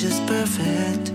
just perfect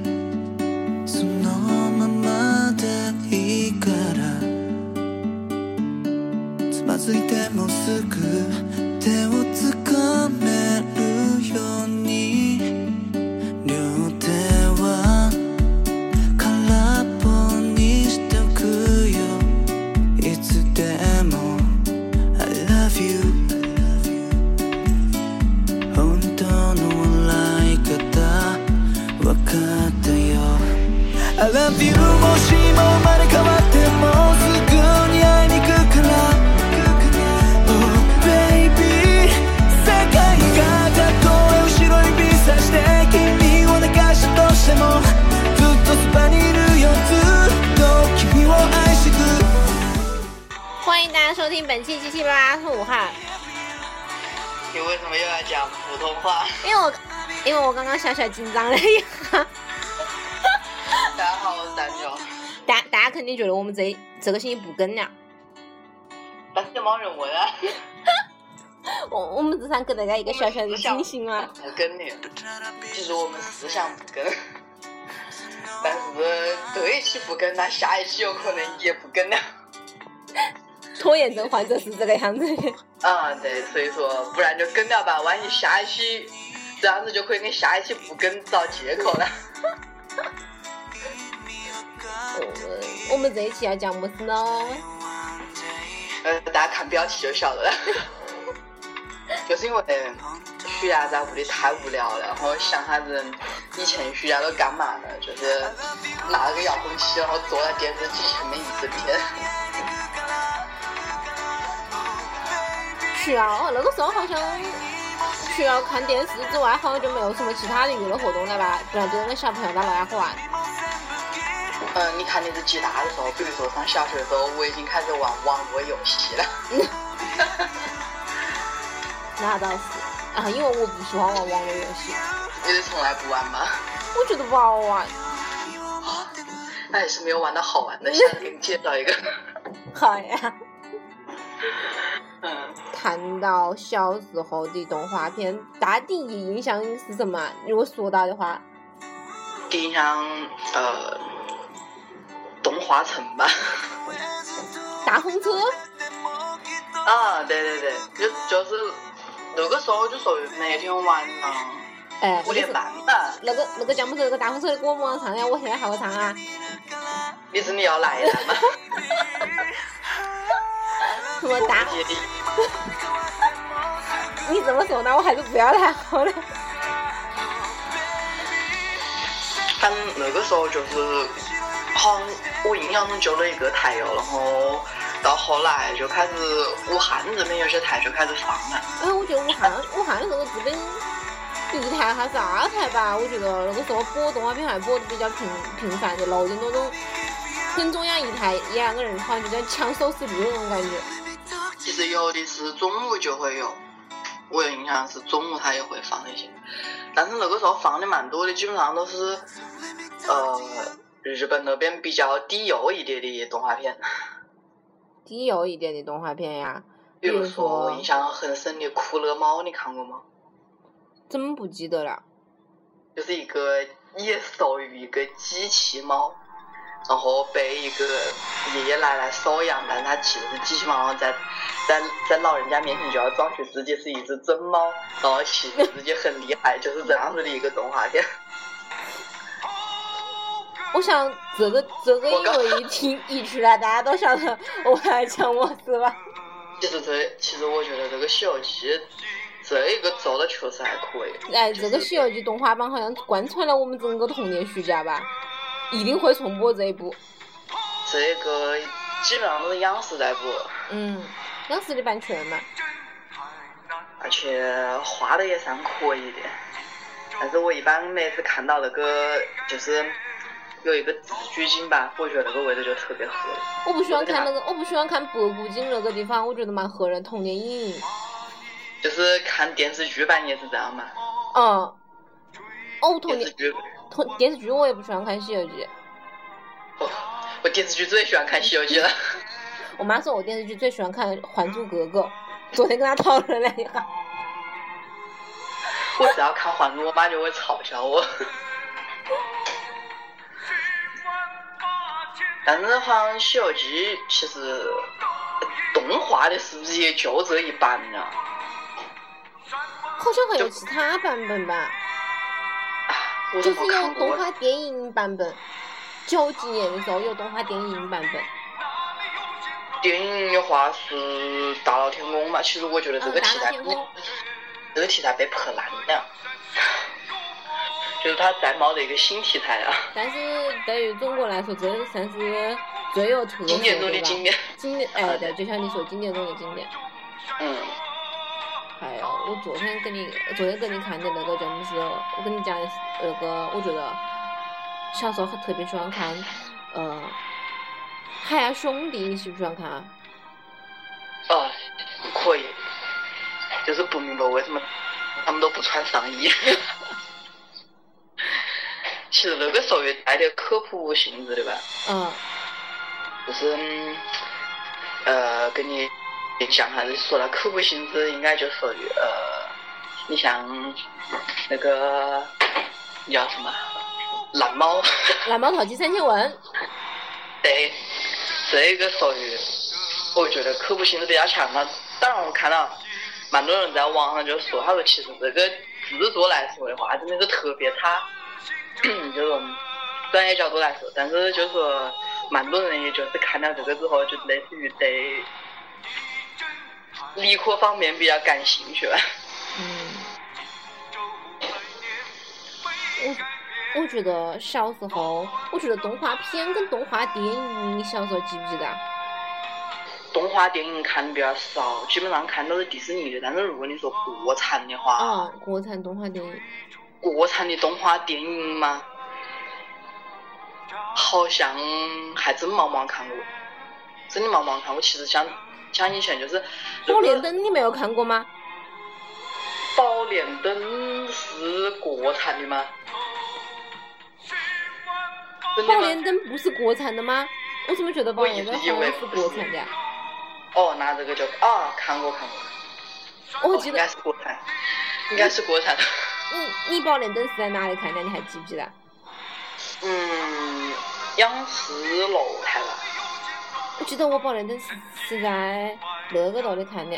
这个星期不更了，但是没人问啊，我我们只想给大家一个小小的惊喜嘛。不跟的。其实我们是想不跟，但是这一期不跟，那下一期有可能也不跟了。拖延症患者是这个样子的。啊，对，所以说不然就跟了吧，万一下一期这样子就可以跟下一期不跟找借口了。我们这一期要讲么事呢？呃，大家看标题就晓得了。就是因为暑假在屋里太无聊了，然后想下子以前暑假都干嘛呢？就是拿了个遥控器，然后坐在电视机前面一直练。是啊，那个时候好像除了看电视之外，好像就没有什么其他的娱乐活动了吧？不然就跟小朋友打闹呀玩。嗯，你看你是几大的时候？比如说上小学的时候，我已经开始玩网络游戏了。那倒是啊，因为我不喜欢玩网络游戏，你是从来不玩吗？我觉得不好玩。那也是没有玩到好玩的，下次给你介绍一个。好呀。嗯，谈到小时候的动画片，大家第一印象是什么？如果说到的话，第一印象呃，动画城吧。大风车。啊，对对对，就就是那个时候就属于每天晚上哎，五点半吧。那个那个叫么子？那个大风车的歌我们往唱呀，我现在还会唱啊。你真的要来了吗？什么大？你这么说，那我还是不要太好了。但那个时候就是，好像我印象中就那一个台哟，然后到后来就开始武汉这边有些台就开始放了。哎，我觉得武汉武汉那个这边一台还是二台吧，我觉得那个时候播动画片还播的比较频频繁的，六点多钟跟中央一台一两个人好像就在抢收视率那种感觉。其实有的是中午就会有，我有印象是中午它也会放一些，但是那个时候放的蛮多的，基本上都是呃日本那边比较低幼一点的动画片，低幼一点的动画片呀，比如说印象很深的《酷乐猫》，你看过吗？怎么不记得了？就是一个野兽与一个机器猫，然后被一个爷爷奶奶收养，但是他其实是机器猫，在在在老人家面前就要装出自己是一只真猫，然后其实自己很厉害，就是这样子的一个动画片。我想这个这个因为一听一出来，大家都晓得我来讲我是吧？其实这其实我觉得这个《西游记》这一个做的确实还可以。哎，这个《西游记》动画版好像贯穿了我们整个童年暑假吧，一定会重播这一部。这个基本上都是央视在播，嗯，央视的版权嘛。而且画的也算可以的。但是我一般每次看到那个就是有一个字取景吧，我觉得那个位置就特别合理。我不喜欢看那个，我不喜欢看白骨精那个地方，我觉得蛮合人童年阴影。就是看电视剧版也是这样嘛，嗯，哦，童年电视剧，童电视剧我也不喜欢看《西游记》，哦，我电视剧最喜欢看《西游记》了。我妈说我电视剧最喜欢看《还珠格格》，昨天跟她讨论了一下。我只要看《还珠》，我妈就会嘲笑我。但是好像《西游记》其实动画的是不是也就这一版呢？好像还有其他版本吧，我就是有。动画电影版本。九几年的时候有动画电影版本，电影的话是《大闹天宫》嘛，其实我觉得这个题材这个题材被拍烂了，就是他再冒着一个新题材啊，但是对于中国来说，这算是最有特色，经典中的经典。经典，哎，对，就像你说，经典中的经典。嗯，还有，我昨天跟你，昨天跟你看的那个叫么是？我跟你讲的是那个，我觉得小时候特别喜欢看，呃，海洋兄弟，你喜不喜欢看啊？哦，可以，就是不明白为什么他们都不穿上衣。其实那个属于带点科普性质的吧，嗯，就是嗯呃，跟你讲哈，说到科普性质，应该就属于呃，你像那个叫什么蓝猫，蓝猫淘气三千问，对，这个属于我觉得科普性质比较强嘛。当然，我看到蛮多人在网上就说，他说其实这个制作来说的话，真的是特别差，就是从专业角度来说。但是就说蛮多人也就是看了这个之后，就类似于对理科方面比较感兴趣吧。嗯，我我觉得小时候，我觉得动画片跟动画电影，你小时候记不记得啊？动画电影看的比较少，基本上看都是迪士尼的。但是如果你说国产的话，啊，国产动画电影，国产的动画电影吗，好像还真毛毛看过，真的毛毛看过。其实像像以前就是《宝莲灯》你没有看过吗？宝莲灯是国产的吗？宝莲灯不是国产的吗？我怎么觉得宝莲灯好像是国产的呀？哦，那这个就啊，看过看过，我记得应该是国产，应该是国产的。你你宝莲灯是在哪里看的？你还记不记得？嗯，央视楼台吧。我记得我宝莲灯是是在那个道里看的，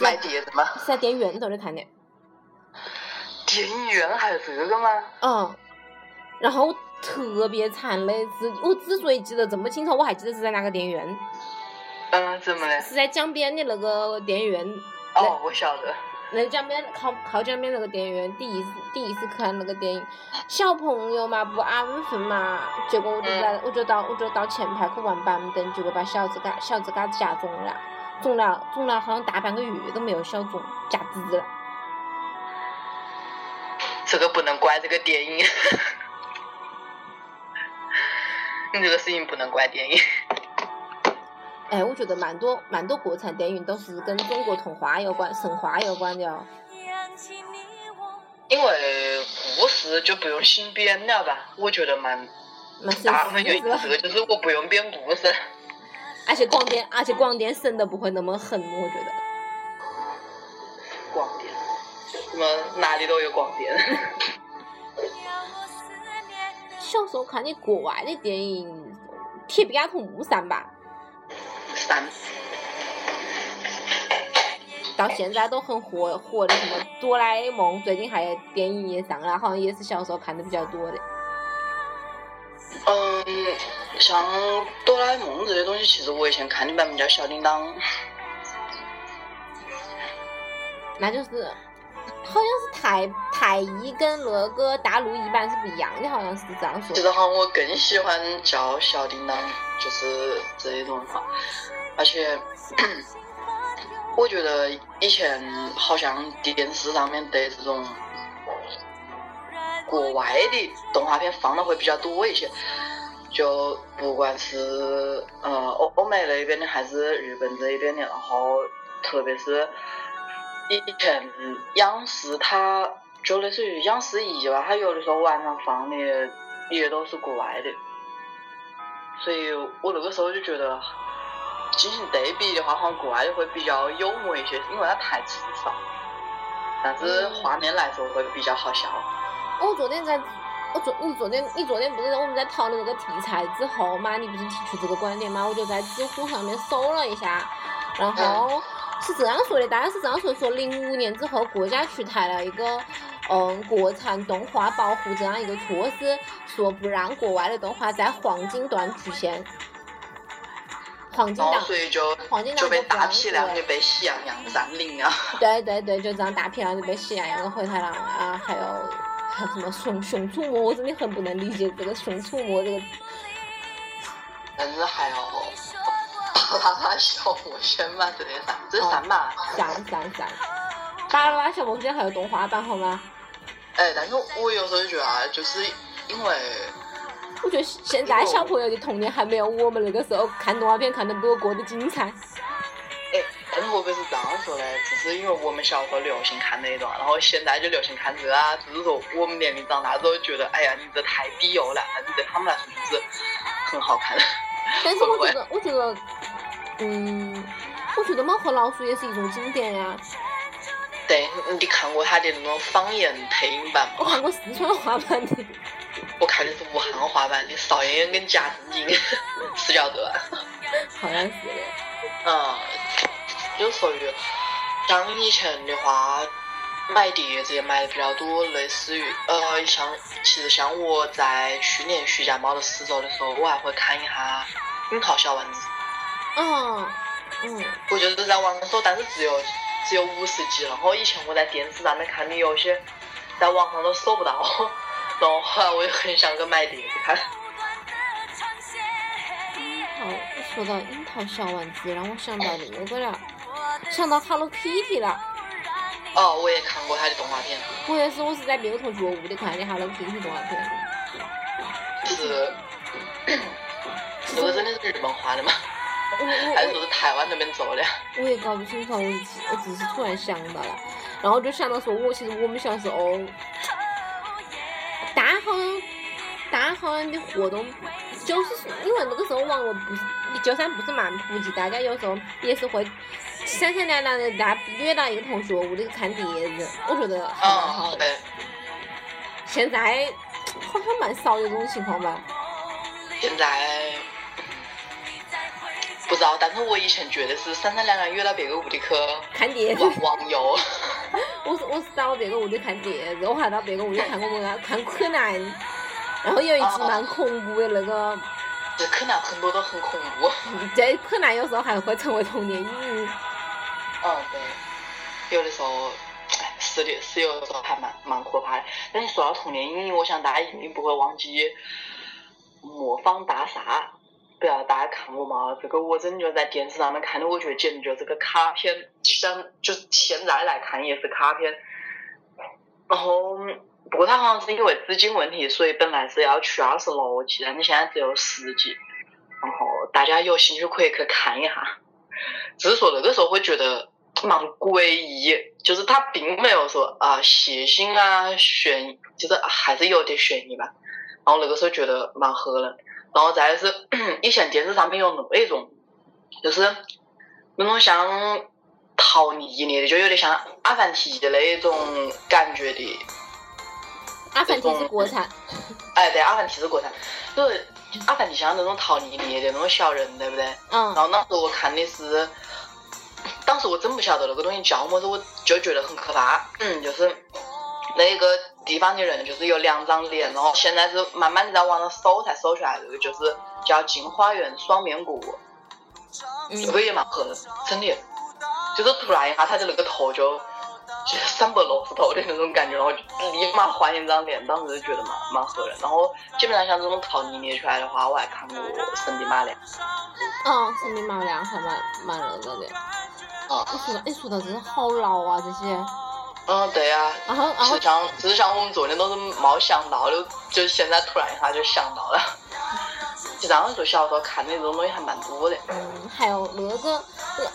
卖碟子吗？是在电影院头里看的。电影院还有这个吗？嗯，然后特别惨的是，我之所以记得这么清楚，我还记得是在哪个电影院，嗯，怎么了？是在江边的那个电影院。哦，我晓得。那江边靠靠江边那个电影院，第一次第一次看那个电影，小朋友嘛不安分嘛，结果我就在、我就到我就到前排去玩板凳，结果把小指甲小指甲夹肿了，肿了肿了好像大半个月都没有消肿，夹直了。这个不能怪这个电影，你这个事情不能怪电影。哎，我觉得蛮多蛮多国产电影都是跟中国童话有关、神话有关的哦。因为故事就不用新编了吧？我觉得蛮大部分奇的是吧？原因这个就是我不用编故事。而且广电，而且广电审的不会那么狠，我觉得。广电，什么哪里都有广电。小时候看的国外的电影，《铁臂阿童木三》吧，三，到现在都很火火的什么《哆啦 A 梦》，最近还有电影也上了，好像也是小时候看的比较多的。嗯，像哆啦 A 梦这些东西，其实我以前看的版本叫小叮当。那就是，好像是台台译跟那个大陆译版是不一样的，好像是这样说其。实好像我更喜欢叫小叮当，就是这一种话，而且我觉得以前好像电视上面的这种国外的动画片放的会比较多一些，就不管是呃欧欧美那边的还是日本这一边的，然后特别是以前央视它就类似于央视一吧，它有的时候晚上放的也都是国外的，所以我那个时候就觉得进行对比的话，好像国外的会比较幽默一些，因为它台词少，但是画面来说会比较好笑。我昨天在我昨你昨天你昨天不是我们在讨论这个题材之后嘛，你不是提出这个观点嘛？我就在知乎上面搜了一下，然后是这样说的，大家是这样说：说零五年之后，国家出台了一个嗯国产动画保护这样一个措施，说不让国外的动画在黄金段出现。黄金档，所以就就被大批量的被喜羊羊占领了！对对对，就这样大批量的被喜羊羊跟灰太狼啊，还有还有什么熊熊出没，我真的很不能理解这个熊出没这个。但是还有巴啦啦小魔仙嘛，这些啥？这是啥嘛？三三三，巴啦啦小魔仙还有动画版好吗？哎，但是我有时候觉得啊，就是因为。我觉得现在小朋友的童年还没有我们那个时候看动画片看的多过得精彩。哎，但是会不是这样说呢？只是因为我们小时候流行看那段，然后现在就流行看这啊。只是说我们年龄长大之后觉得，哎呀，你这太低幼了，但是对他们来说就是很好看。但是我觉得，我觉得，嗯，我觉得猫和老鼠也是一种经典呀。对，你看过他的那种方言配音版吗？我看过四川话版的。我看的是武汉话版的邵妍妍跟贾正经是叫这？好像是的。嗯，就属于像以前的话，买碟子也买的比较多，类似于呃，像其实像我在去年暑假猫的十周的时候，我还会看一下《樱桃小丸子》。嗯嗯。我就是在网上搜，但是只有只有五十集，然后以前我在电视上面看的有些，在网上都搜不到。然后后来我也很想去买碟子看。樱桃，说到樱桃小丸子，让我想到那个了，想到 Hello Kitty 了。哦，我也看过他的动画片。我也是，我是在别个同学屋里看的 Hello Kitty 动画片。是，这个真的是日本画的吗？还是说是台湾那边做的？我也搞不清楚，我我只是突然想到了，然后就想到说，我其实我们小时候。大好像，大好像的活动，就是因为那个时候网络不是，就算不是蛮普及，大家有时候也是会三三两两的，大家约到一个同学屋里看碟子，我觉得还蛮好的。现在好像蛮少有这种情况吧？现在不知道，但是我以前觉得是三三两两约到别个屋里去看碟子，网游。我是我是到别个屋里看碟子，我还到别个屋里看过我个看柯南，然后有一集蛮恐怖的那个。这柯南很多都很恐怖。这柯南有时候还会成为童年阴影。嗯，对。有的时候，是的，是有的时候还蛮蛮可怕的。但是说到童年阴影，我想大家一定不会忘记魔方大厦。不要大家看我嘛，这个我真的就在电视上面看的，我觉得简直就是个卡片，像就是现在来看也是卡片。然后，不过他好像是因为资金问题，所以本来是要出二十六集，但你现在只有十集。然后大家有兴趣可以去看一下。只是说那个时候会觉得蛮诡异，就是他并没有说啊血腥啊悬，就是还是有点悬疑吧。然后那个时候觉得蛮吓人。然后再是 以前电视上面有那种，就是那种像逃离的，就有点像阿凡提的那种感觉的。阿凡提是国产。哎，对，阿凡提是国产，就是阿凡提像那种逃离的那种小人，对不对？嗯。然后当时我看的是，当时我真不晓得那个东西叫么子，我就觉得很可怕。嗯，就是那个。地方的人就是有两张脸，然后现在是慢慢的在网上搜才搜出来，这个就是叫金花园双面骨，这个也蛮吓人，真的，就是突然一下他的那个头就就三百六十度的那种感觉，然后立马换一张脸，当时就觉得蛮蛮吓人。然后基本上像这种逃泥捏出来的话，我还看过神笔马良。哦，神笔马良还蛮蛮那个的。啊。你说到，你说到真的好老啊这些。嗯，对呀，然后，然后，像，只是像我们昨天都是没想到的，就现在突然一下就想到了。就当时说，小时候看的这种东西还蛮多的。嗯，还有那个，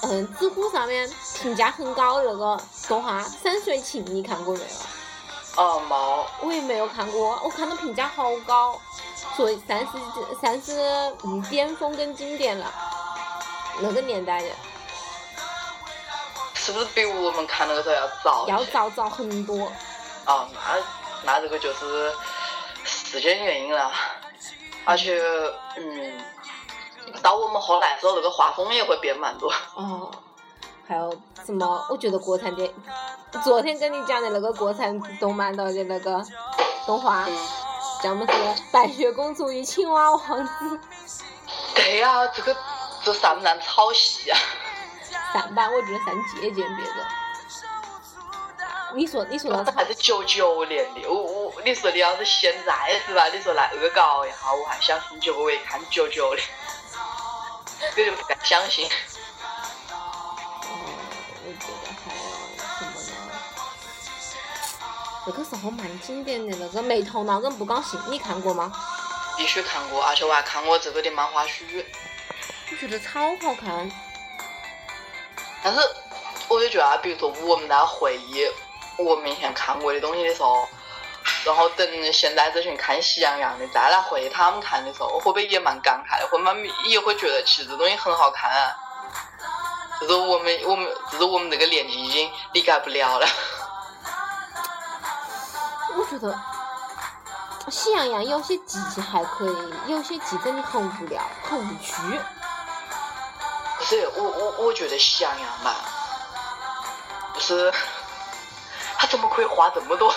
嗯，知乎上面评价很高的那个动画《山水情》，你看过没有？哦，没。我也没有看过，我看到评价好高，说算是算是嗯巅峰跟经典了，那个年代的。是不是比我们看那个时候要早？要早早很多。啊，那那这个就是时间原因了，而且嗯，到我们后来时候，那个画风也会变蛮多。哦，还有什么？我觉得国产电，昨天跟你讲的那个国产动漫的那个动画，嗯，叫么是《白雪公主与青蛙王子》对呀、这个这算不算抄袭啊？上班，我觉得算借鉴别人。你说，你说到抄这还是九九年的，我我你说你要是现在是吧？你说来恶搞一下，我还相信就我一看九九的，我就不敢相信。哦，我觉得还有什么呢？那个时候蛮经典的那个《没头脑跟不高兴》，你看过吗？必须看过，而且我还看过这个的漫画书。我觉得超好看。但是我就觉得啊，比如说我们在回忆我们以前看过的东西的时候，然后等现在这群看《喜羊羊》的再来回忆他们看的时候，会不会也蛮感慨的？会蛮也会觉得其实这东西很好看、啊，只是我们我们只是我们这个年纪已经理解不了了。我觉得《喜羊羊》有些集还可以，有些集真的很无聊，很无趣。不是我我我觉得《喜羊羊》嘛，就是他怎么可以画这么多？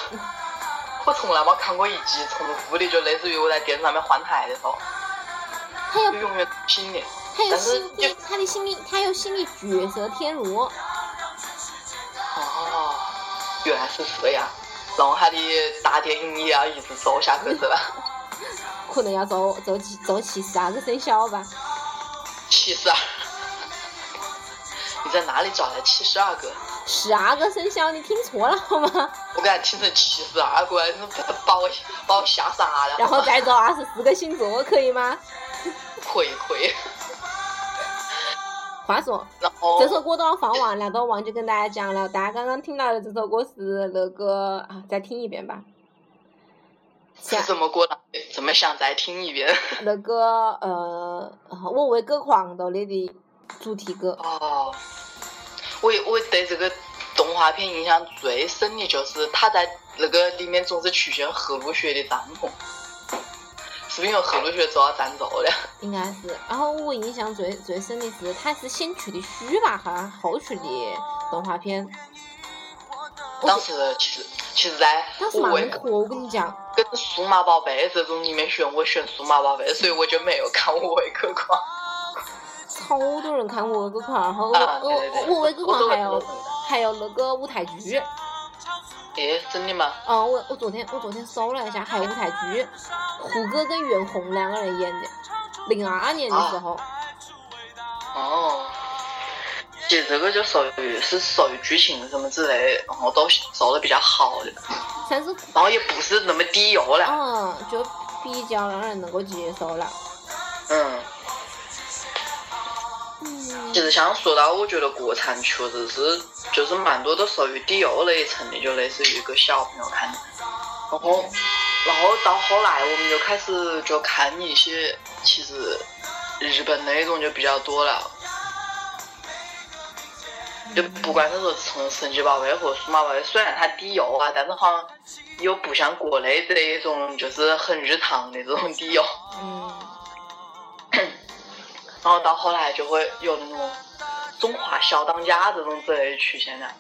我从来没看过一集重复的，就类似于我在电视上面换台的时候，他有就永远新的。他有但是他的心理，他有心理角色天如，哦，原来是这样。然后他的大电影也要一直做下去是吧？可能要做做七做七十二个生肖吧。七十二，你在哪里找来七十二个？十二个生肖，你听错了好吗？我给他听成七十二个，你把我把我吓傻了。然后再找二十四个星座，可以吗？可以可以。话说，这首歌都要放完了，都忘记跟大家讲了。大家刚刚听到的这首歌是那个啊，再听一遍吧。是什么歌呢？怎么想再听一遍？那个呃，我为歌狂到里的主题歌。哦，我我对这个动画片印象最深的就是他在那个里面总是出现赫鲁雪的帐篷，是不是因为赫鲁雪遭到战斗了？应该是，然后我印象最最深的是，他是先出的书吧，好像，后出的动画片。当时其实其实在当时我跟你讲，跟数码宝贝这种里面选，我选数码宝贝，所以我就没有看我为歌狂。超多人看我为歌狂，然后我啊我我我都狂还有还有那个舞台剧，诶，真的吗？嗯，我我昨天我昨天搜了一下，还有舞台剧，胡歌跟袁弘两个人演的，零二年的时候，哦，其实这个就属于是属于剧情什么之类的，然后都做的比较好的，但是然后也不是那么低油了。嗯，就比较让人能够接受了。嗯，嗯其实像说到，我觉得国产确实是就是蛮多都属于低幼那一层的，就类似于一个小朋友看的。然后，然后到后来我们就开始就看一些其实日本那种就比较多了。就不管是说从神奇宝贝和数码宝贝，虽然它低幼啊，但是好像又不像国内这一种就是很日常的这种低幼。嗯，然后到后来就会有那种中华小当家这种之类的出现了，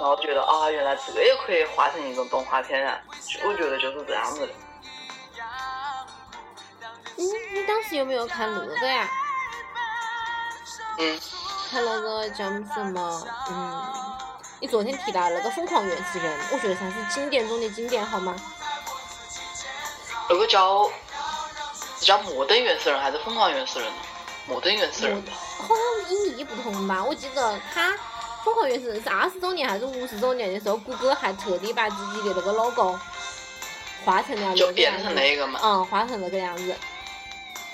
然后觉得啊，原来这个也可以画成一种动画片啊！就我觉得就是这样子的。嗯，你当时有没有看那个呀？嗯，看那个叫什么？嗯，你昨天提到那个《疯狂原始人》，我觉得算是经典中的经典，好吗？那个叫是叫摩登原始人还是疯狂原始人呢？摩登原始人吧。好像音译不同吧？我记得他《疯狂原始人》是二十周年还是五十周年的时候，谷歌还特地把自己的那个 logo 画成了那就变成。那个嘛，嗯，画成那个样子。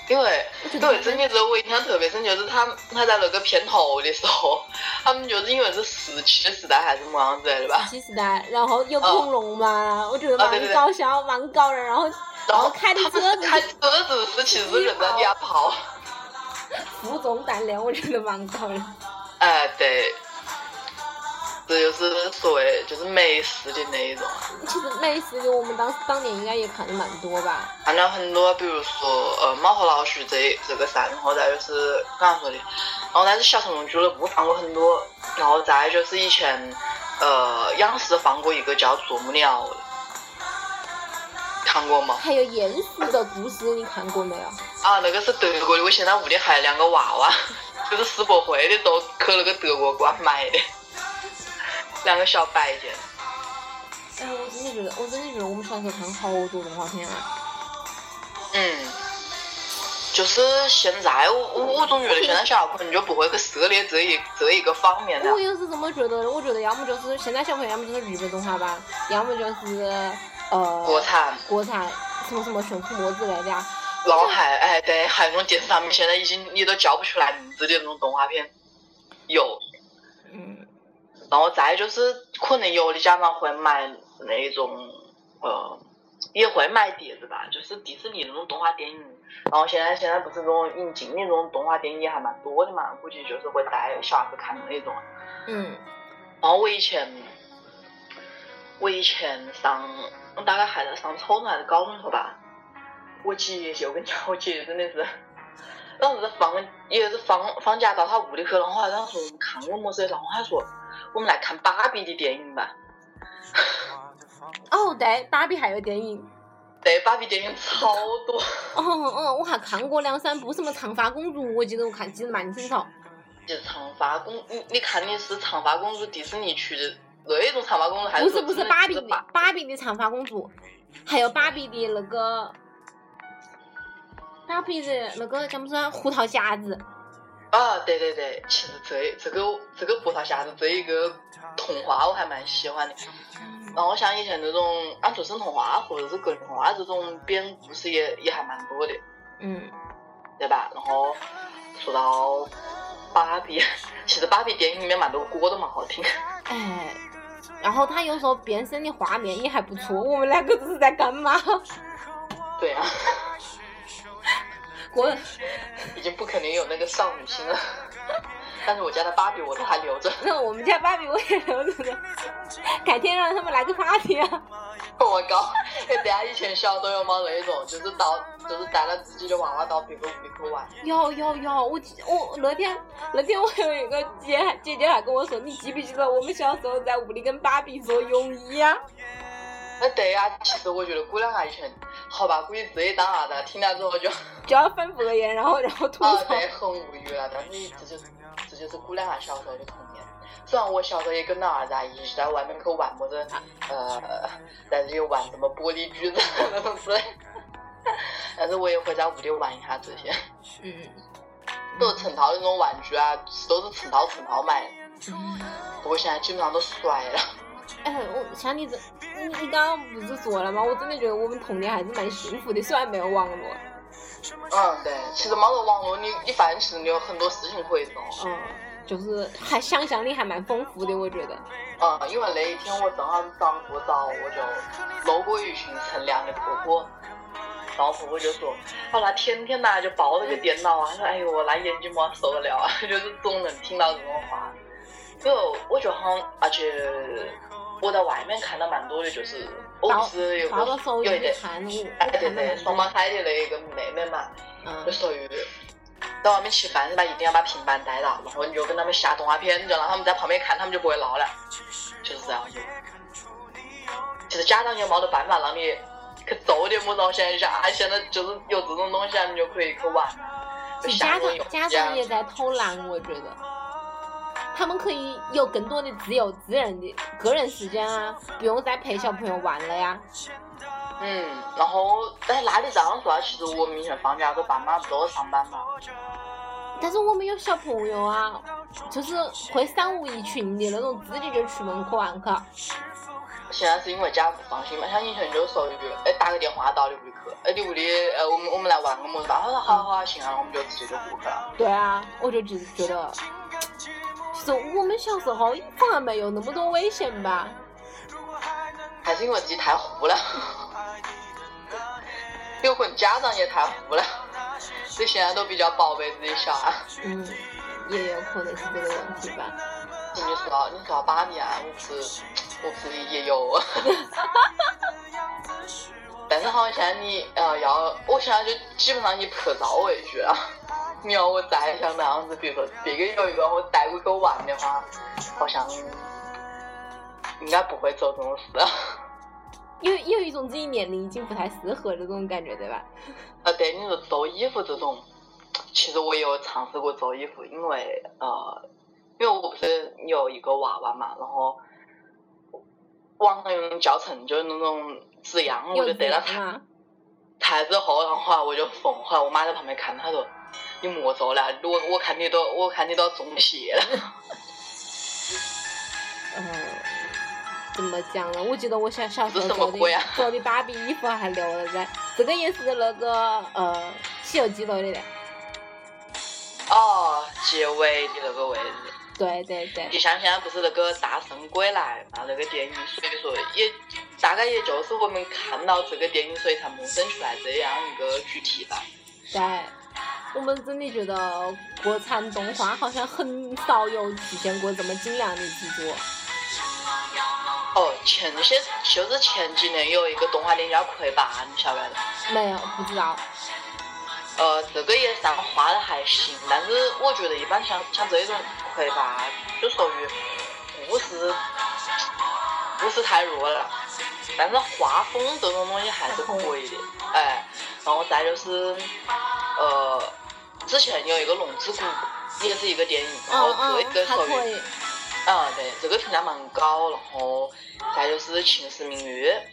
因为对真的是我印象特别深，就是他他在那个片头的时候，他们就是因为是石器时代还是什么样子的吧，石器时代，然后有恐龙嘛，我觉得蛮搞笑，蛮搞人。然后然后开的车子们开车子是其实人在底下跑，负重胆量，我觉得蛮高的。哎对，这就是所谓就是美食的那一种，其实美食的我们当时当年应该也看的蛮多吧。看了很多，比如说呃《猫和老鼠》这这个噻，然后再就是刚刚说的，然后但是小成龙俱乐部放过很多，然后再就是以前呃央视放过一个叫《啄木鸟》的，看过吗？还有鼹鼠的故事，你看过没有？啊，那个是德国的，我现在屋里还有两个娃娃，就是世博会的时候去那个德国馆买的，两个小摆件。哎，我真的觉得，我真的觉得我们小时候看好多动画片啊。嗯，就是现在我我我总觉得现在小孩可能就不会去涉猎这一这一个方面了我。也是这么觉得的，我觉得要么就是现在小朋友，要么就是日本动画吧，要么就是呃国产，国产什么什么熊出没之类的呀。然后还哎对，还有那种电视上面现在已经你都叫不出来名字的那种动画片，有。嗯，然后再就是可能有的家长会买那种呃，也会买碟子吧，就是迪士尼那种动画电影。然后现在现在不是这种引进的那种动画电影也还蛮多的嘛，估计就是会带小孩子看的那种。嗯，然后我以前，我以前上，我大概还在上初中还是高中时候吧，我姐姐，我跟你讲，我姐姐真的是，当时放，也是放放假到她屋里去，然后还当时我们看我么子，然后她说我们来看芭比的电影吧。哦对，芭比还有电影。对，芭比电影超多。哦 哦，我还看过两三部，什么长发公主，我记得我看记得蛮清楚。就是长发公，你你看的是长发公主迪士尼去的那种长发公主，还是不是不是芭比的芭芭比的长发公主，还有芭比的那个芭比的那个叫么子啊胡桃夹子。啊，对对对，其实这这个这个胡桃匣子这一个童话我还蛮喜欢的。然后像以前那种安徒生童话或者是格林童话这种编故事也也还蛮多的，嗯，对吧？然后说到芭比，其实芭比电影里面蛮多歌都蛮好听。哎，然后他有时候变身的画面也还不错。我们两个这是在干嘛？对啊，我已经不可能有那个少女心了。但是我家的芭比我都还留着。那我们家芭比我也留着呢，改天让他们来个 party 啊！我靠！哎，大家以前小时候有没那种，就是到就是带了自己的娃娃到别个屋里去玩？有有有，我记我那天那天我有一个姐姐姐还跟我说，你记不记得我们小时候在屋里跟芭比做泳衣啊？哎，对呀、其实我觉得姑娘啊以前，好吧，估计自己当啥子，听了之后就就要翻白眼，然后然后吐啊，对，很无语了。但是这就是这就是姑娘啊小时候的童年。虽然我小时候也跟那儿子啊一直在外面去玩么子，呃，但是又玩什么玻璃珠子 那种之类，但是我也会在屋里玩一下这些，嗯 都是成套的那种玩具啊，都是成套成套买。不过现在基本上都摔了。哎，我像你这，你你刚刚不是说了吗？我真的觉得我们童年还是蛮幸福的，虽然没有网络。嗯，对，其实没得网络，你你发现其实你有很多事情可以做。嗯，就是还想象力还蛮丰富的，我觉得。嗯，因为那一天我正好是早上过早，我就路过一群乘凉的婆婆，然后婆婆就说：“哦，那天天呐就抱着个电脑啊，说哎呦，那眼睛没受得了啊，就是总能听到这种话。”就我觉得好像，而且我在外面看到蛮多的，就是我不是有个有一点，哎对对，双胞胎的那个妹妹嘛，就嗯，属于在外面吃饭是吧，一定要把平板带到，然后你就跟他们下动画片，你就让他们在旁边看，他们就不会闹了，就是这样子。其实家长也没得办法让你去做点么子，现在下现在就是有这种东西啊，你就可以去玩，家长家长也在偷懒，我觉得。他们可以有更多的自由、自然的个人时间啊，不用再陪小朋友玩了呀。嗯，然后但是那你这样说啊，其实我们以前放假我，爸妈不都是上班嘛？但是我们有小朋友啊，就是会三五一群的那种，自己就出门去玩去。现在是因为家不放心嘛，像以前就说一句，哎打个电话到你屋里去，哎你屋里，呃我们我们来玩个么子吧，他说好好好行啊，我们就直接就过去了。对啊，我就只觉得，其实我们小时候反而没有那么多危险吧。还是因为自己太糊了，有可能家长也太糊了，所以现在都比较宝贝自己小孩。嗯，也有可能是这个问题吧。你说到你说到芭比啊，我不是我不是也有，但是好像现在你呃要，我现在就基本上以拍照为主了。你要我再像那样子，比如说别个有一个我带过去玩的话，好像应该不会做这种事。有有一种自己年龄已经不太适合这种感觉，对吧？啊，对，你说做衣服这种，其实我也有尝试过做衣服，因为呃，因为我不是有一个娃娃嘛，然后网上用教程就是那种字样，我就对了太太之后，然后我就疯，后来我妈在旁边看，她说。你莫做了，我我看你都我看你都中邪了。嗯，怎么讲呢？我记得我小小时候 做的做的芭比衣服还留了在，这个也是那个呃《西游记》里的。哦，结尾的那个位置。对对对。你像现在不是那个《大圣归来》嘛，那个电影，所以说也大概也就是我们看到这个电影，所以才萌生出来这样一个主题吧。对。我们真的觉得国产动画好像很少有出现过这么精良的制作。哦，前些就是前几年有一个动画电影叫《魁拔》，你晓不晓得？没有，不知道。呃，这个也算画的还行，但是我觉得一般像像这种《魁拔》就属于故事不是太弱了，但是画风这种东西还是可以的。哎，然后再就是呃。之前有一个《龙之谷》，也是一个电影，然后这个属于，啊对，这个评价蛮高，然后再就是《秦时明月》，《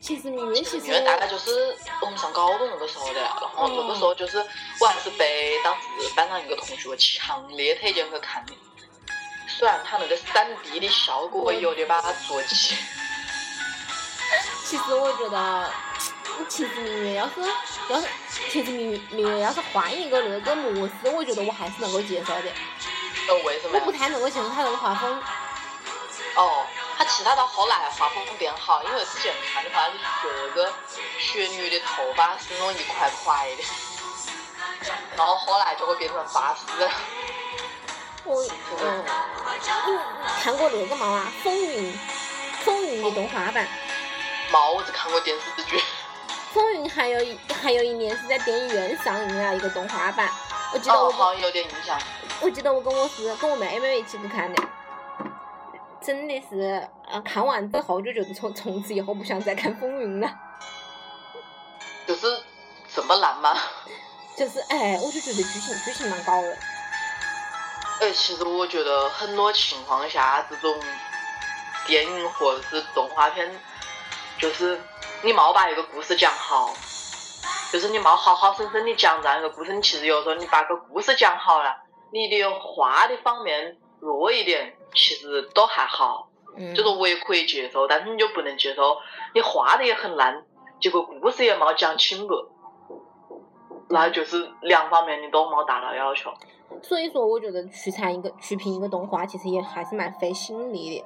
秦时明月》其实大概就是我们上高中那个时候的，然后那个时候就是我还是被当时班上一个同学强烈推荐去看的，虽然他那个三 D 的效果有点把他做起，其实我觉得。其实明月要是要是其实明明月要是换一个那个模式，我觉得我还是能够接受的。哦，为什么？我不太能够接受他那个画风。哦，他其他到后来画风变好，因为之前看的话就觉得那个雪女的头发是那种一块块的，然后后来就会变成发丝。我嗯，你看过那个吗？啊？风云，风云的动画版。猫，我只看过电视剧。风云还有一还有一年是在电影院上映了一个动画版，我记得我好像有点印象。我记得我跟我是跟我妹妹一起去看的，真的是呃看完之后就觉得从从此以后不想再看风云了。就是这么烂吗？就是哎，我就觉得剧情剧情蛮高的。哎，其实我觉得很多情况下这种电影或者是动画片，就是。你没把一个故事讲好，就是你没好好生生的讲这样一个故事。你其实有时候你把个故事讲好了，你的画的方面弱一点，其实都还好，就是我也可以接受。但是你就不能接受你画的也很烂，结果故事也没讲清楚，那就是两方面你都没达到要求。所以说，我觉得取材一个取评一个动画，其实也还是蛮费心力的。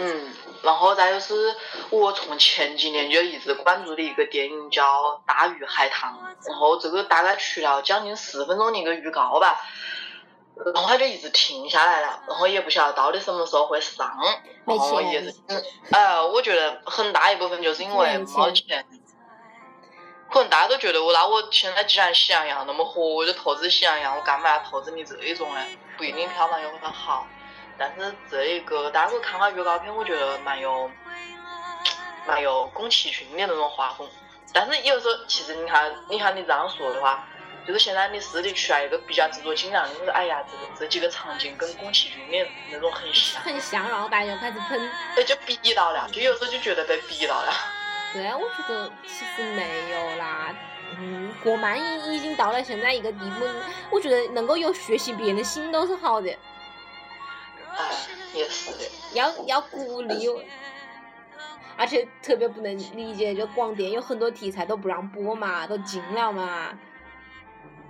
嗯，然后再就是我从前几年就一直关注的一个电影叫《大鱼海棠》，然后这个大概出了将近十分钟的一个预告吧，然后他就一直停下来了，然后也不晓得到底什么时候会上，然后也是，哎，我觉得很大一部分就是因为没钱，可能大家都觉得我那我现在既然喜羊羊那么火，我就投资喜羊羊，我干嘛要投资你这一种呢？不一定票房有它好。但是这一个，大家会看了预告片，我觉得蛮有，蛮有宫崎骏的那种画风。但是有时候，其实你看，你看你这样说的话，就是现在你试的出来一个比较制作精良的，就是哎呀，这个这几个场景跟宫崎骏的那种很像，很像，然后大家就开始喷，哎，就逼到了，就有时候就觉得被逼到了。对啊，我觉得其实没有啦，嗯，国漫已已经到了现在一个地步，我觉得能够有学习别人的心都是好的。哎，也是的。要要鼓励，而且特别不能理解，就广电有很多题材都不让播嘛，都禁了嘛。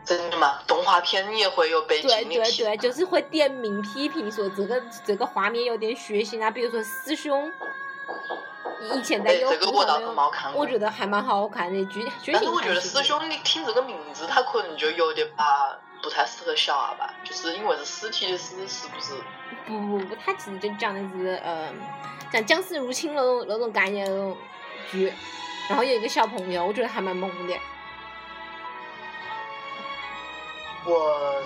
真的吗？动画片也会有被禁对对对，就是会点名批评说这个这个画面有点血腥啊，比如说师兄。以前在有这个我倒看过。我觉得还蛮好看的剧。但是我觉得师兄，你听这个名字，他可能就有点吧。不不太适合小娃吧，就是因为是尸体的尸，是不是？不不不，他其实就讲的是呃，像僵尸入侵那种那种概念那种剧，然后有一个小朋友，我觉得还蛮萌的。我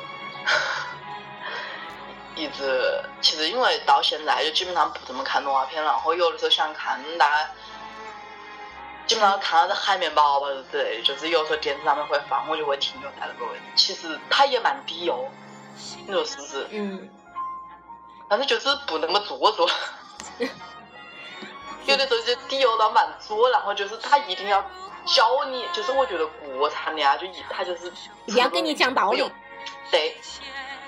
一直其实因为到现在就基本上不怎么看动画片了，然后有的时候想看，大家基本上看到这海绵宝宝之类，就是有时候电视上面会放，我就会停留在那个位置。其实它也蛮低幼，你说是不是？嗯。但是就是不那么做作，有的时候就低幼到蛮作，然后就是他一定要教你，就是我觉得国产的啊，就一他就是要跟你讲道理。对，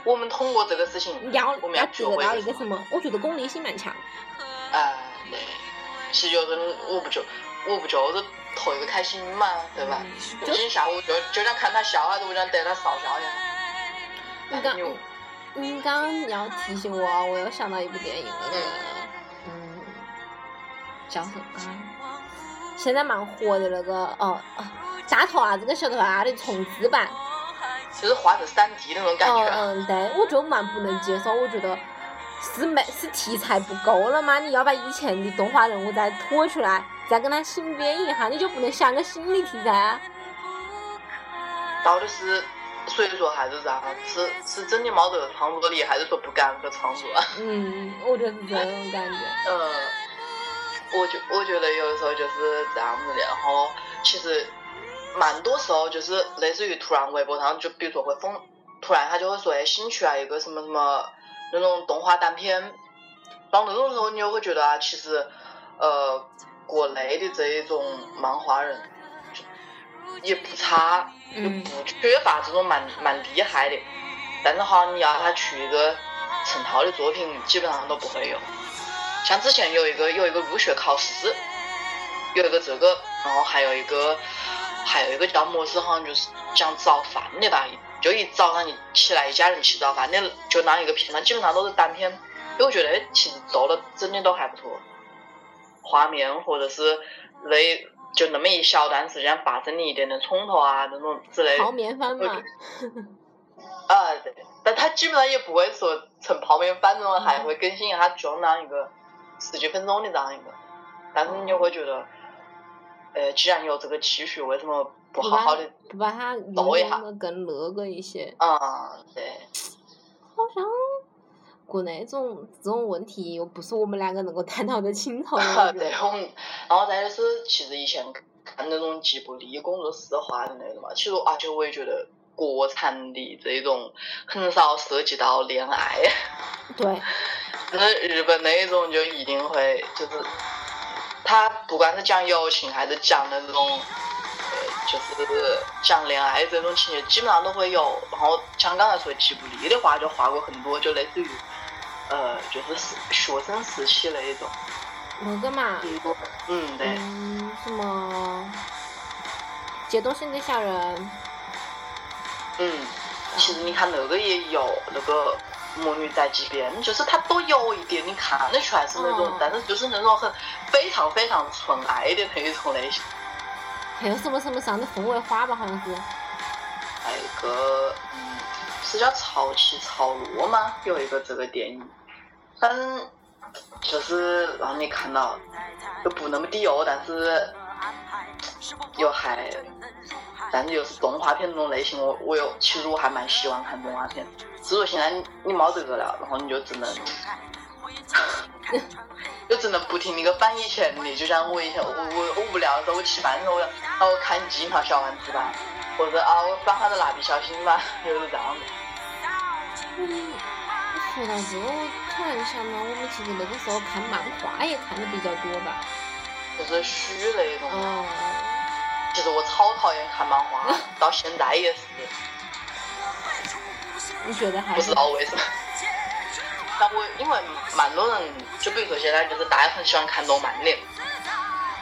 我们通过这个事情，要我们要得到一个什么？我觉得功利性蛮强。哎，对，其实就是我不就我不就是图一个开心嘛，对吧？今天下午就就想看他笑，还是我想得他少笑一下。你你刚要提醒我，我又想到一部电影，那个，嗯，叫什么？现在蛮火的那个哦，大头娃子跟小头娃的重制版。就是画成三 D 那种感觉。嗯，对，我就蛮不能接受，我觉得是没是题材不够了吗？你要把以前的动画人物再拖出来，再跟他新编一下，你就不能想个新的题材啊？到底是？所以说还是啥？是是真的没得创作力，还是说不敢去创作？嗯，我觉得是这种感觉。嗯，我觉我觉得有的时候就是这样子的，然后其实蛮多时候就是类似于突然微博上就比如说会封，突然他就会说哎新出来一个什么什么那种动画单片，然后那种时候你就会觉得啊，其实呃国内的这一种漫画人也不差。就不缺乏这种蛮蛮厉害的，但是哈，你要他出一个成套的作品，基本上都不会有。像之前有一个有一个入学考试，有一个这个，然后还有一个还有一个叫么子，好像就是讲早饭的吧，就一早上一起来一家人吃早饭的，就那一个片段，基本上都是单片。因为我觉得其实做的真的都还不错，画面或者是那。就那么一小段时间发生的一点点冲突啊，那种之类。泡面番嘛。啊，对，但他基本上也不会说成泡面番那种，还会更新一下就那一个十几分钟的这样一个。但是你就会觉得，呃，既然有这个期许，为什么不好好的不把它弄得更那个一些？啊，对。好像。国内这种这种问题又不是我们两个能够探讨得清楚的。对，我们然后再就是，其实以前看那种吉卜力工作室画的那种嘛，其实而且我也觉得国产的这种很少涉及到恋爱。对。那日本那一种就一定会，就是他不管是讲友情还是讲那种，呃，就是讲恋爱这种情节，基本上都会有。然后像刚才说吉卜力的话，就画过很多，就类似于。呃，就是是学生时期那一种，那个嘛，嗯，对，嗯，什么，阶段性的小人，嗯，其实你看那个也有那个魔女宅急便，就是它都有一点，你看得出来是那种，但是就是那种很非常非常纯爱的那一种类型。还有什么什么上的凤尾花吧，好像是。那个，嗯。是叫潮起潮落吗？有一个这个电影，反正就是让你看到，就不那么低幼，但是又还，但是又是动画片那种类型。我我又其实我还蛮喜欢看动画片，只是说现在你没这个了，然后你就只能，就只能不停那个翻以前的，就像我以前我我我无聊的时候，我吃饭的时候，我然后我看金条小丸子吧，或者啊我翻下的蜡笔小新吧，就是这样的。嗯，说到这，我突然想到，我们其实那个时候看漫画也看的比较多吧。就是虚那种。哦。其实我超讨厌看漫画，到现在也是。你觉得还？不知道为什么。但我因为蛮多人，就比如说现在就是大家很喜欢看动漫的，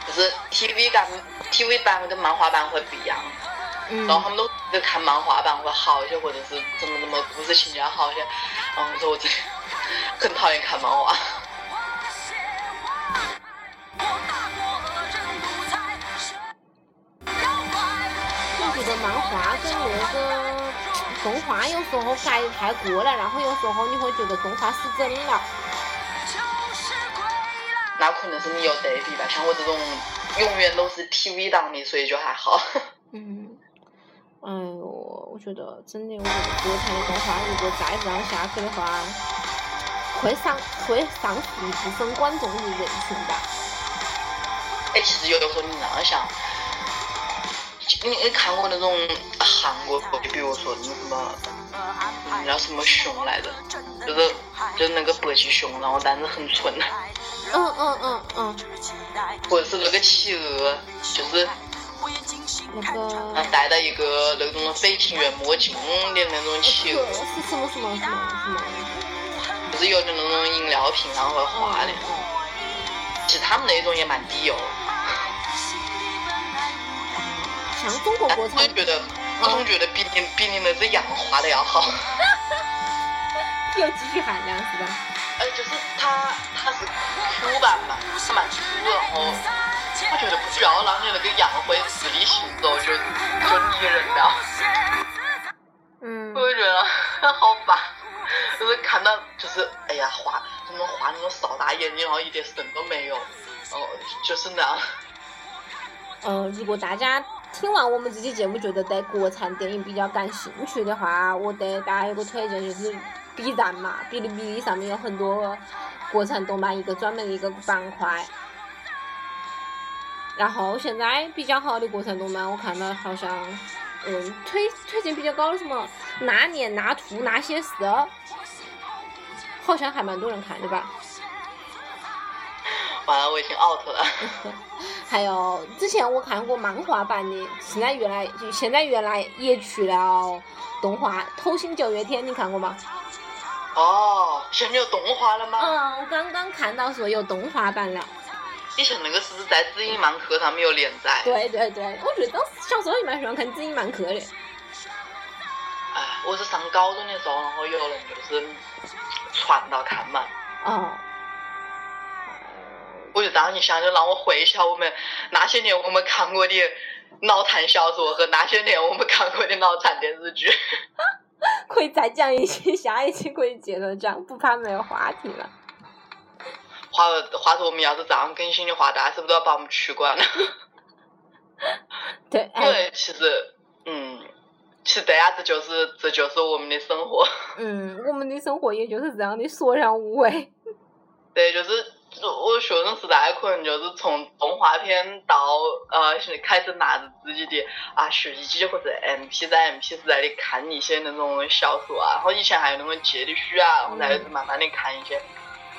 就是 TV 版 TV 版跟漫画版会不一样。然后他们都在看漫画版会好一些，或者是怎么怎么故事情节好一些。然后说我真很 讨厌看漫画。漫画跟那个动画有时候改得太过了，然后有时候你会觉得动画失真了。那可能是你有对比吧，像我这种永远都是 TV 党的，所以就还好。嗯，哎呦，我觉得真的，我觉得国产的动画如果再这样下去的话，会丧会丧失一部分观众的人群吧。哎，其实有的时候你那样想，你你看过那种韩国，就比如说那什么，那叫什么熊来着，就是就是那个北极熊，然后但是很蠢。嗯嗯嗯嗯。或者是那个企鹅，就是那个嗯戴着一个那种飞行员墨镜的那种企鹅，是什么什么什么什么？就是有点那种饮料瓶然后会滑的。其实他们那种也蛮低幼。像中国国产，我觉得，我总觉得比你比你那只羊画的要好。有积蓄含量是吧？呃，就是它它是 Q 版嘛，它蛮 Q，然后我觉得不需要让你那个羊会自立行走，就就拟人了。嗯。我就觉得 好烦，就是看到就是哎呀画怎么画那种扫大眼睛，然后一点神都没有，哦就是那样。呃，如果大家听完我们这期节目觉得对国产电影比较感兴趣的话，我对大家有个推荐就是 B 站嘛，哔哩哔哩上面有很多国产动漫一个专门的一个板块。然后现在比较好的国产动漫，我看到好像嗯推推荐比较高的什么那年那兔那些事，好像还蛮多人看的吧。完了，我已经 out 了。还有之前我看过漫画版的，现在原来现在原来也去了动画《偷心九月天》，你看过吗？哦，现在有动画了吗？嗯，我刚刚看到说有动画版了。以前那个是不是在知音漫客上面有连载？对对对，我觉得当时小时候也蛮喜欢看知音漫客的。哎，我是上高中的时候，然后有人就是传到看嘛。哦。我就当时想，就让我回忆一下我们那些年我们看过的脑残小说和那些年我们看过的脑残电视剧。可以再讲一期，下一期可以接着讲，不怕没有话题了。话话说，我们要是这样更新的话，大家是不是都要把我们取关了？对。因为其实，嗯，其实这样子就是这就是我们的生活。嗯，我们的生活也就是这样的索然无味。对，就是。我学生时代可能就是从动画片到呃开始拿着自己的啊学习机或者 M P 三 M P 四在里看一些那种小说啊，然后以前还有那种借的书啊，然后再慢慢的看一些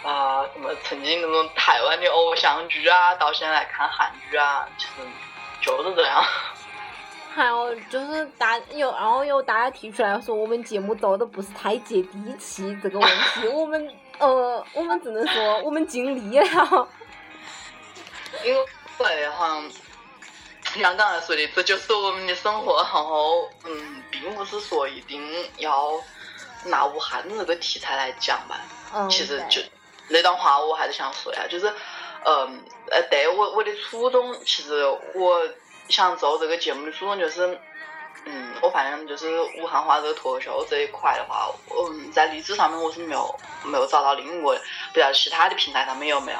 啊什么曾经那种台湾的偶像剧啊，到现在来看韩剧啊，其实就是这样。还有就是大有，然后有大家提出来说我们节目做的不是太接地气这个问题，我们呃，我们只能说我们尽力了。因为哈，像刚才说的，这就是我们的生活，然后嗯，并不是说一定要拿武汉这个题材来讲吧。嗯。其实就那段话我还是想说呀，就是嗯呃，对我我的初衷，其实我。想做这个节目的初衷就是，嗯，我发现就是武汉话这个脱口秀这一块的话，嗯，在荔枝上面我是没有没有找到另一个，不知道其他的平台上面有没有。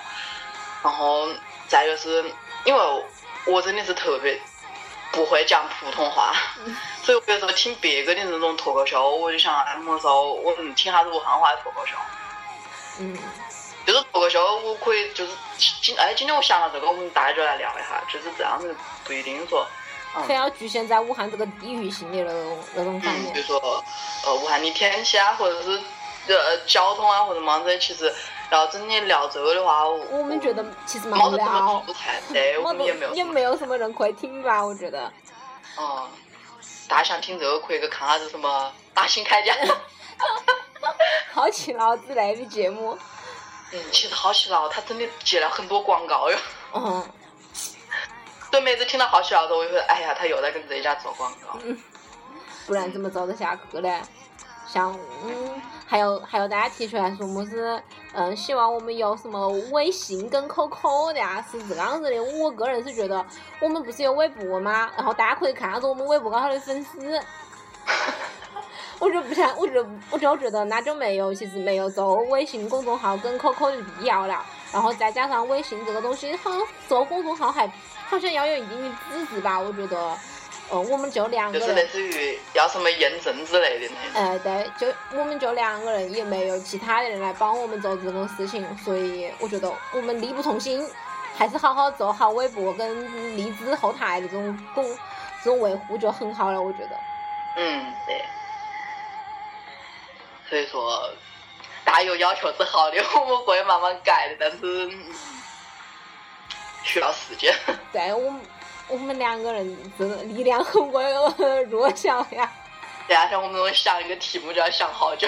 然后再就是，因为我真的是特别不会讲普通话，所以我有时候听别个的那种脱口秀，我就想，哎，么时候我听下子武汉话的脱口秀。嗯。就是脱口秀，我可以就是今哎，今天我想到这个，我们大家就来聊一下，就是这样子，不一定说，非要局限在武汉这个地域性的那种那种方面。比如说，呃，武汉的天气啊，或者是呃交通啊，或者么子，其实要真的聊这个的话，我们觉得其实蛮无聊。对，我们也没有也没有什么人可以听吧，我觉得。哦，大家想听这个可以去看下子什么大型开讲，好奇老之类的节目。嗯，其实好奇佬他真的接了很多广告哟。嗯。对，每次听到好笑的，我就会哎呀，他又在跟这家做广告。嗯。不然怎么做得下去呢？像嗯，还有还有大家提出来说么是嗯，希望我们有什么微信跟 QQ 的呀？是这样子的，我个人是觉得我们不是有微博吗？然后大家可以看下子我们微博高头的粉丝。我就不想，我就我就觉得那就没有，其实没有做微信公众号跟 QQ 的必要了。然后再加上微信这个东西，好像做公众号还好像要有一定的资质吧？我觉得，呃，我们就两个人，就是类似于要什么验证之类的那种。哎，对，就我们就两个人，也没有其他的人来帮我们做这种事情，所以我觉得我们力不从心，还是好好做好微博跟荔枝后台的这种公这种维护就很好了，我觉得。嗯，对。所以说，大家有要求是好的，我们会慢慢改的，但是嗯需要时间。对我们我们两个人真的力量很微弱小呀。对啊，像我们想一个题目就要想好久。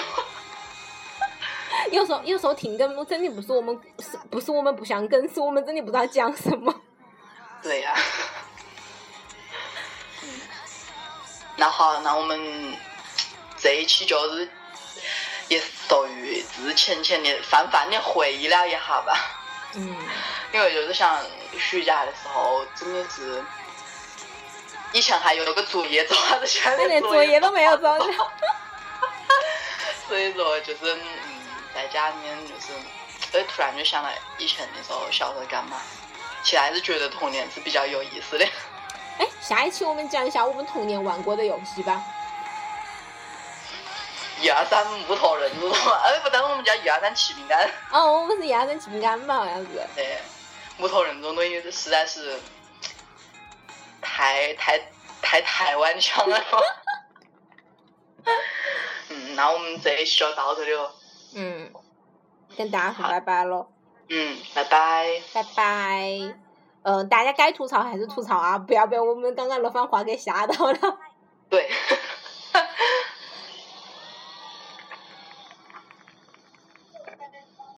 有时候有时候停更真的不是我们是不是我们不想更，是我们真的不知道讲什么。对呀、嗯，那好，那我们这一期就是也属于之前前的泛泛的回忆了一下吧。嗯，因为就是像暑假的时候，真的是以前还有个作业做，现在那连作业都没有做。所以说就是嗯，在家里面就是，哎，突然就想到以前的时候小时候干嘛，其实还是觉得童年是比较有意思的。哎，下一期我们讲一下我们童年玩过的游戏吧。一二三木头人，知道吗？哎，不，但是我们叫一二三七饼干。哦，我们是一二三七饼干吧，好像是。对，木头人这种东西实在是太太太台湾腔了。嗯，那我们这一期就到这里了。嗯，跟大家说拜拜喽，嗯，拜拜。拜拜。嗯、大家该吐槽还是吐槽啊，不要被我们刚刚那番话给吓到了。对。